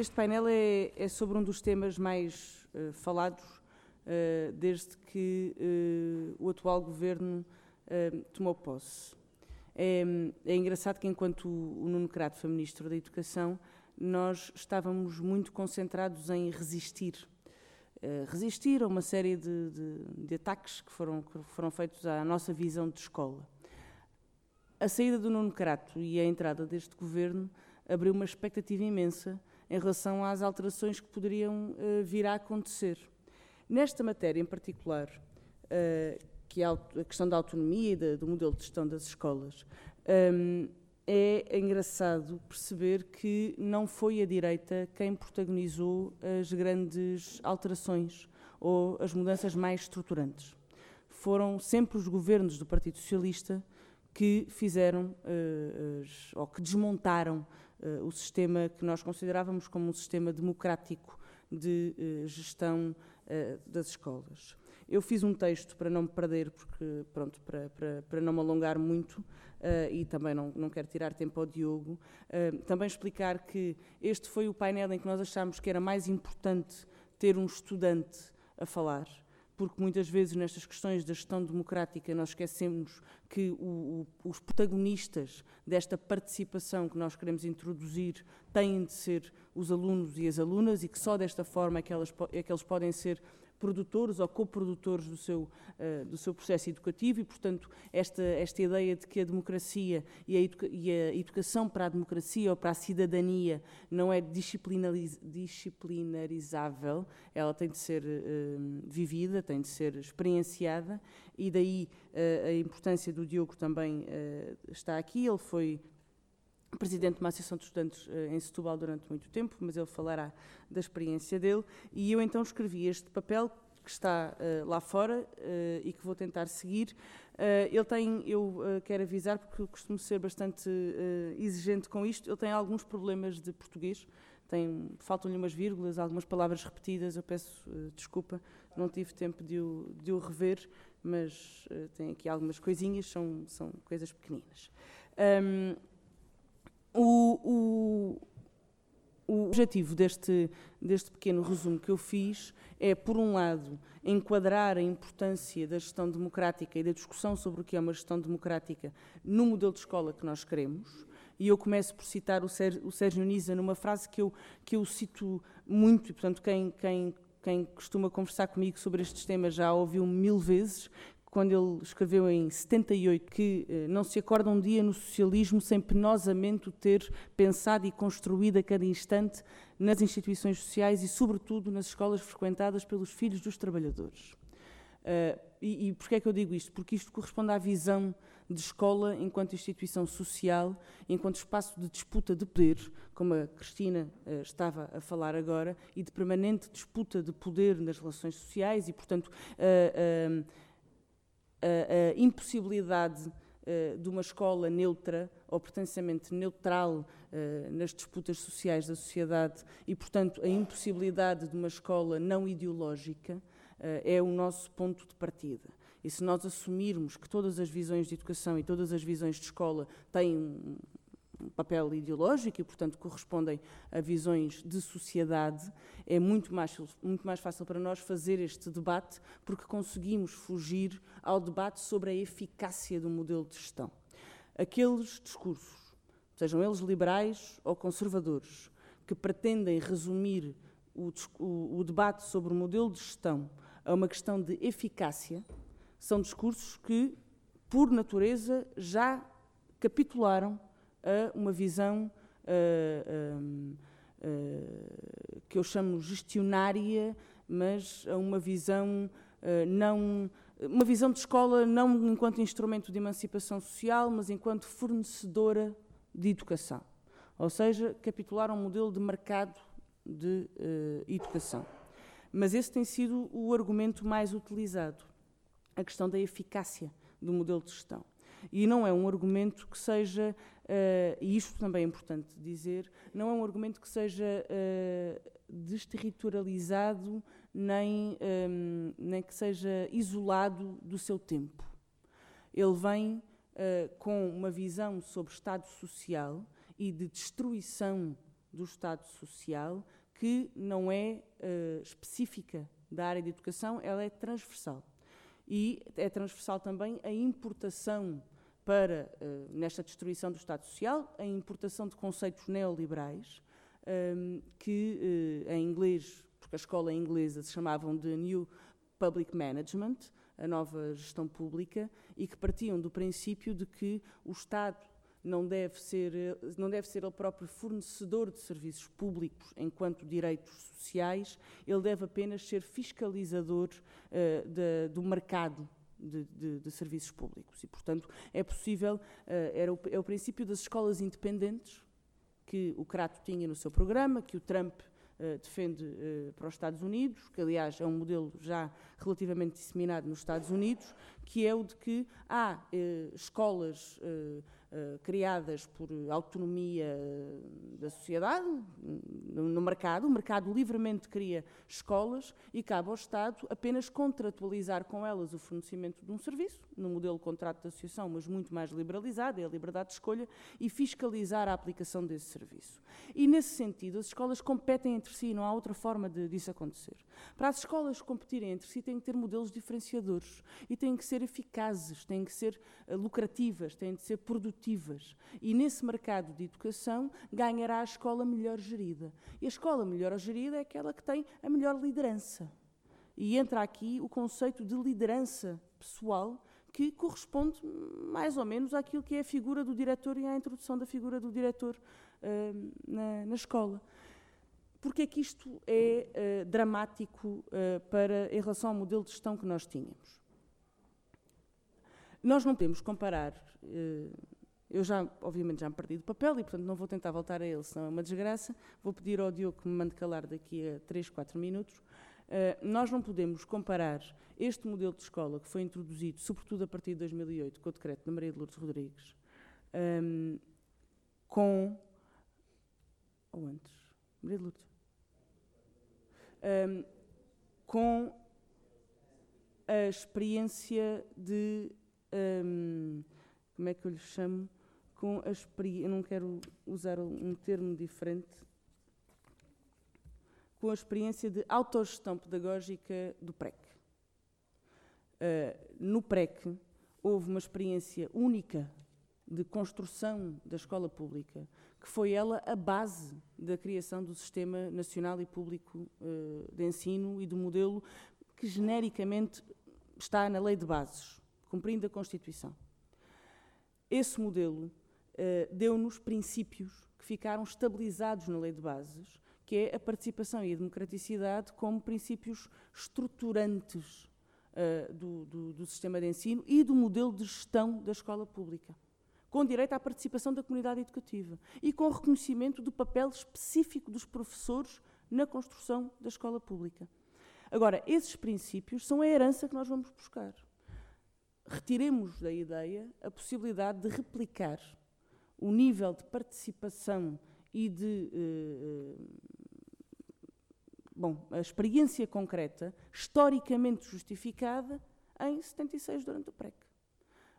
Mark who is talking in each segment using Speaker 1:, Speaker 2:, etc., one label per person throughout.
Speaker 1: este painel é, é, sobre um dos temas mais uh, falados uh, desde que uh, o atual governo tomou posse. É, é, engraçado que, enquanto o, o Nuno Crato foi Ministro da Educação, nós estávamos muito concentrados em resistir. resistir a uma série de, de, de ataques que foram, que foram feitos à nossa visão de escola. A saída do Nuno Crato e a entrada deste governo abriu uma expectativa imensa em relação às alterações que poderiam uh, vir a acontecer. Nesta matéria em particular, uh, que é a questão da autonomia e de, do modelo de gestão das escolas, um, é engraçado perceber que não foi a direita quem protagonizou as grandes alterações ou as mudanças mais estruturantes. Foram sempre os governos do Partido Socialista que fizeram uh, ou que desmontaram uh, o sistema que nós considerávamos como um sistema democrático de uh, gestão das escolas. Eu fiz um texto para não me perder, porque, pronto, para, para, para não me alongar muito e também não, não quero tirar tempo ao Diogo, também explicar que este foi o painel em que nós achámos que era mais importante ter um estudante a falar porque muitas vezes nestas questões da gestão democrática nós esquecemos que o, o, os protagonistas desta participação que nós queremos introduzir têm de ser os alunos e as alunas e que só desta forma é que, elas, é que eles podem ser produtores ou coprodutores do seu, uh, do seu processo educativo e, portanto, esta, esta ideia de que a democracia e a, educa e a educação para a democracia ou para a cidadania não é disciplinariz disciplinarizável, ela tem de ser uh, vivida, tem de ser experienciada e daí uh, a importância do Diogo também está aqui. Ele foi presidente de uma associação de estudantes uh, em Setúbal durante muito tempo, mas ele falará da experiência dele. E eu então escrevi este papel que está uh, lá fora uh, e que vou tentar seguir. ele tem, eu quero avisar, porque eu costumo ser bastante exigente com isto, ele tem alguns problemas de português, faltam-lhe umas vírgulas, algumas palavras repetidas, eu peço desculpa, não tive tempo de o, de o rever, mas tem aqui algumas coisinhas, são, são coisas pequeninas. Um, o, o, o objetivo deste, deste pequeno resumo que eu fiz é, por um lado, enquadrar a importância da gestão democrática e da discussão sobre o que é uma gestão democrática no modelo de escola que nós queremos. E eu começo por citar o Sérgio, Nisa numa frase que eu, que eu cito muito, e, portanto, quem, quem, quem costuma conversar comigo sobre estes temas já ouviu mil vezes, quando ele escreveu em 78 que eh, não se acorda um dia no socialismo sem penosamente o ter pensado e construído a cada instante nas instituições sociais e, sobretudo, nas escolas frequentadas pelos filhos dos trabalhadores. Uh, e, e porquê é que eu digo isto? Porque isto corresponde à visão de escola enquanto instituição social, enquanto espaço de disputa de poder, como a Cristina uh, estava a falar agora, e de permanente disputa de poder nas relações sociais e, portanto, uh, a, a impossibilidade uh, de uma escola neutra ou pertencimento neutral uh, nas disputas sociais da sociedade e, portanto, a impossibilidade de uma escola não ideológica uh, é o nosso ponto de partida. E se nós assumirmos que todas as visões de educação e todas as visões de escola têm papel ideológico e, portanto, correspondem a visões de sociedade, é muito mais, muito mais fácil para nós fazer este debate porque conseguimos fugir ao debate sobre a eficácia do modelo de gestão. Aqueles discursos, sejam eles liberais ou conservadores, que pretendem resumir o, o, o debate sobre o modelo de gestão a uma questão de eficácia, são discursos que, por natureza, já capitularam a uma visão uh, uh, que eu chamo gestionária, mas a uma visão não uma visão de escola não enquanto instrumento de emancipação social, mas enquanto fornecedora de educação. Ou seja, capitular um modelo de mercado de uh, educação. Mas esse tem sido o argumento mais utilizado, a questão da eficácia do modelo de gestão. E não é um argumento que seja, uh, e isto também é importante dizer, não é um argumento que seja uh, desterritorializado nem, um, ehm, nem que seja isolado do seu tempo. Ele vem uh, com uma visão sobre Estado social e de destruição do Estado Social que não é uh, específica da área de educação, ela é transversal. E é transversal também a importação para, uh, nesta destruição do Estado Social, a importação de conceitos neoliberais, um, que uh, em inglês, porque a escola inglesa se chamavam de New Public Management, a nova gestão pública, e que partiam do princípio de que o Estado não deve ser, não deve ser ele próprio fornecedor de serviços públicos enquanto direitos sociais, ele deve apenas ser fiscalizador do mercado de, de, de, serviços públicos. E, portanto, é possível, uh, era o, é o princípio das escolas independentes, que o Crato tinha no seu programa, que o Trump uh, defende uh, para os Estados Unidos, que aliás é um modelo já relativamente disseminado nos Estados Unidos, que é o de que há uh, escolas criadas por autonomia eh, da sociedade, no, mercado. O mercado livremente cria escolas e cabe ao Estado apenas contratualizar com elas o fornecimento de um serviço, no modelo contrato de associação, mas muito mais liberalizado, é a liberdade de escolha, e fiscalizar a aplicação desse serviço. E, nesse sentido, as escolas competem entre si, não há outra forma de, disso acontecer. Para as escolas competirem entre si, têm que ter modelos diferenciadores e têm que ser eficazes, têm que ser uh, lucrativas, têm que ser produtivas. E nesse mercado de educação ganhará a escola melhor gerida. E a escola melhor gerida é aquela que tem a melhor liderança. E entra aqui o conceito de liderança pessoal, que corresponde mais ou menos àquilo que é a figura do diretor e à introdução da figura do diretor uh, na, na escola. Porque é que isto é uh, dramático uh, para, em relação ao modelo de gestão que nós tínhamos? Nós não podemos comparar. Uh, eu já, obviamente, já me perdi do papel e, portanto, não vou tentar voltar a ele, senão é uma desgraça. Vou pedir ao Diogo que me mande calar daqui a 3, 4 minutos. nós não podemos comparar este modelo de escola que foi introduzido, sobretudo a partir de 2008, com o decreto da Maria de Lourdes Rodrigues, um, com. Ou antes? Maria de Lourdes um, com a experiência de. Um, como é que eu lhe chamo? Com a experiência. Não quero usar um termo diferente. Com a experiência de autogestão pedagógica do PREC. Uh, no PREC houve uma experiência única de construção da escola pública, que foi ela a base da criação do Sistema Nacional e Público uh, de Ensino e do modelo que genericamente está na Lei de Bases, cumprindo a Constituição. Esse modelo deu-nos princípios que ficaram estabilizados na Lei de Bases, que é a participação e a democraticidade como princípios estruturantes uh, do, do, do sistema de ensino e do modelo de gestão da escola pública com direito à participação da comunidade educativa e com reconhecimento do papel específico dos professores na construção da escola pública. Agora, esses princípios são a herança que nós vamos buscar. Retiremos da ideia a possibilidade de replicar o nível de participação e de. Eh, eh bom, a experiência concreta, historicamente justificada, em 76 durante o PREC.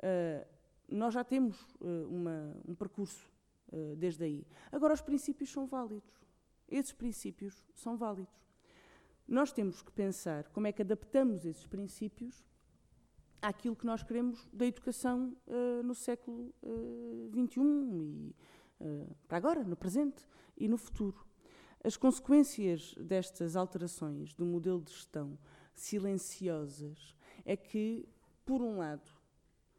Speaker 1: Uh, nós já temos uma, um percurso desde aí. Agora, os princípios são válidos. Esses princípios são válidos. Nós temos que pensar como é que adaptamos esses princípios àquilo que nós queremos da educação uh, no século XXI e para agora, no presente e no futuro. As consequências destas alterações do modelo de gestão silenciosas é que, por um lado,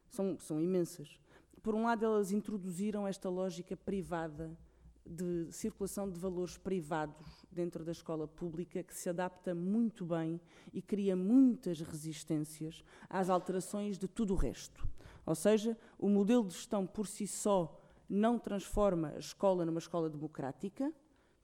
Speaker 1: são, são imensas. Por um lado, elas introduziram esta lógica privada de circulação de valores privados dentro da escola pública que se adapta muito bem e cria muitas resistências às alterações de tudo o resto. Ou seja, o modelo de gestão por si só não transforma a escola numa escola democrática,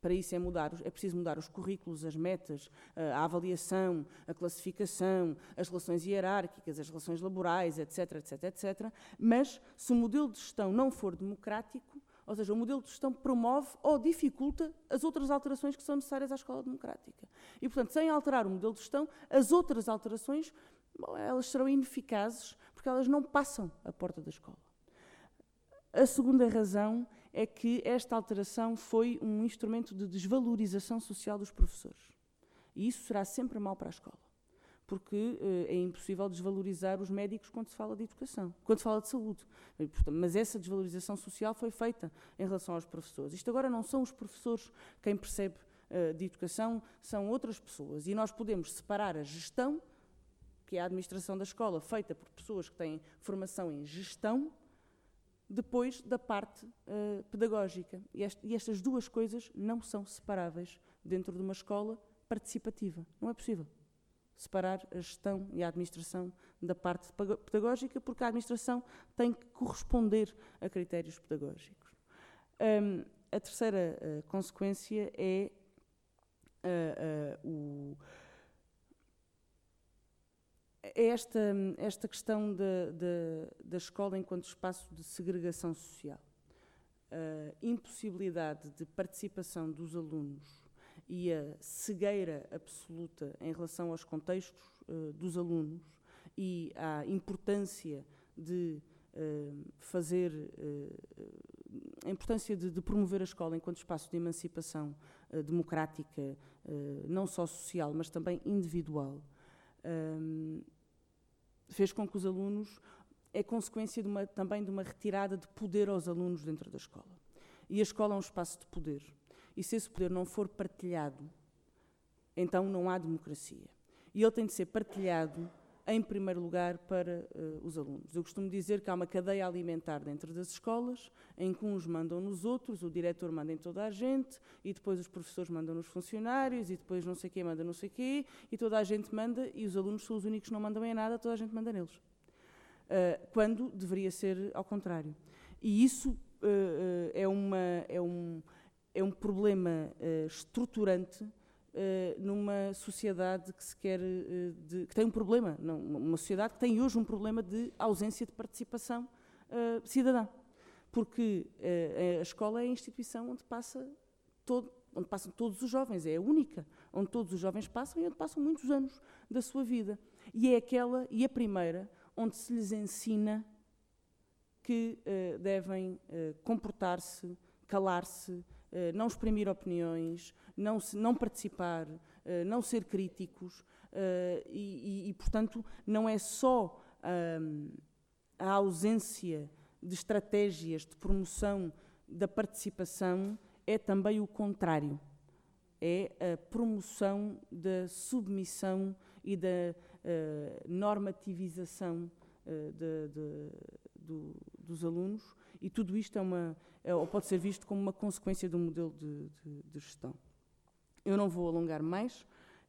Speaker 1: para isso é, mudar, é preciso mudar os currículos, as metas, a avaliação, a classificação, as relações hierárquicas, as relações laborais, etc, etc, etc. Mas se o modelo de gestão não for democrático, ou seja, o modelo de gestão promove ou dificulta as outras alterações que são necessárias à escola democrática. E, portanto, sem alterar o modelo de gestão, as outras alterações, bom, elas serão ineficazes porque elas não passam a porta da escola. A segunda razão é que esta alteração foi um instrumento de desvalorização social dos professores. E isso será sempre mal para a escola, porque eh, é impossível desvalorizar os médicos quando se fala de educação, quando se fala de saúde. Mas essa desvalorização social foi feita em relação aos professores. Isto agora não são os professores quem percebe uh, de educação, são outras pessoas. E nós podemos separar a gestão, que é a administração da escola, feita por pessoas que têm formação em gestão, depois da parte uh, pedagógica. E, este, e, estas duas coisas não são separáveis dentro de uma escola participativa. Não é possível separar a gestão e a administração da parte pedagógica, porque a administração tem que corresponder a critérios pedagógicos. Um, a terceira uh, consequência é uh, o é esta, esta questão da, da, da, escola enquanto espaço de segregação social. A impossibilidade de participação dos alunos e a cegueira absoluta em relação aos contextos uh, dos alunos e à importância de uh, fazer uh, a importância de, de, promover a escola enquanto espaço de emancipação democrática, não só social, mas também individual, um, fez com que os alunos é consequência de uma, também de uma retirada de poder aos alunos dentro da escola. E a escola é um espaço de poder. E se esse poder não for partilhado, então não há democracia. E ele tem de ser partilhado em primeiro lugar para uh, os alunos. Eu costumo dizer que há uma cadeia alimentar dentro das escolas, em que uns mandam nos outros, o diretor manda em toda a gente, e depois os professores mandam nos funcionários, e depois não sei quem manda não sei quê, e toda a gente manda, e os alunos são os únicos que não mandam em nada, toda a gente manda neles. Uh, quando deveria ser ao contrário. E isso uh, é, uma, é, um, é um problema estruturante Uh, numa sociedade que se quer uh, de, que tem um problema, não, uma sociedade que tem hoje um problema de ausência de participação uh, cidadã, porque a escola é a instituição onde passa todo, onde passam todos os jovens, é a única onde todos os jovens passam e onde passam muitos anos da sua vida. E é aquela e a primeira onde se lhes ensina que devem comportar-se, calar-se não exprimir opiniões, não, se, não participar, eh, não ser críticos eh, e, e, e, portanto, não é só a ausência de estratégias de promoção da participação, é também o contrário. É a promoção da submissão e da normativização de, de, do, dos alunos, e tudo isto é uma, é, ou pode ser visto como uma consequência do modelo de, de, de gestão. Eu não vou alongar mais,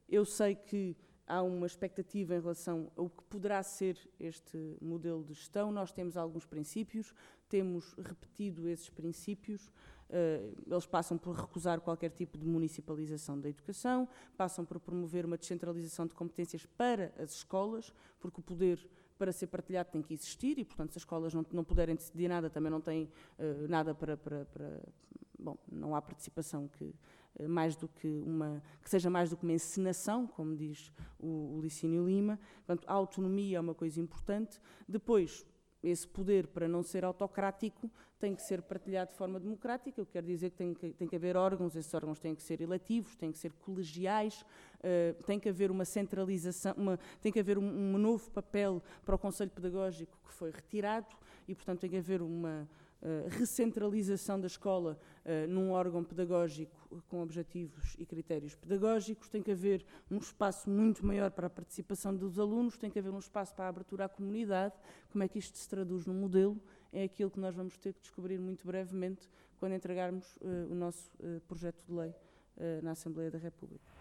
Speaker 1: eu sei que há uma expectativa em relação ao que poderá ser este modelo de gestão. Nós temos alguns princípios, temos repetido esses princípios. Uh, eles passam por recusar qualquer tipo de municipalização da educação, passam por promover uma descentralização de competências para as escolas, porque o poder para ser partilhado tem que existir e, portanto, se as escolas não, não puderem decidir nada, também não têm uh, nada para, para, para, Bom, não há participação que, uh, mais do que, uma, que seja mais do que uma encenação, como diz o, o Licínio Lima. Portanto, a autonomia é uma coisa importante. Depois, esse poder, para não ser autocrático, tem que ser partilhado de forma democrática. Eu quero dizer que tem que, tem que haver órgãos, esses órgãos têm que ser eletivos, têm que ser colegiais, uh, tem que haver uma centralização, uma, tem que haver um, um, novo papel para o Conselho Pedagógico que foi retirado e, portanto, tem que haver uma, Uh, recentralização da escola uh, num órgão pedagógico com objetivos e critérios pedagógicos, tem que haver um espaço muito maior para a participação dos alunos, tem que haver um espaço para a abertura à comunidade. Como é que isto se traduz num modelo? É aquilo que nós vamos ter que descobrir muito brevemente quando entregarmos uh, o nosso projeto de lei na Assembleia da República.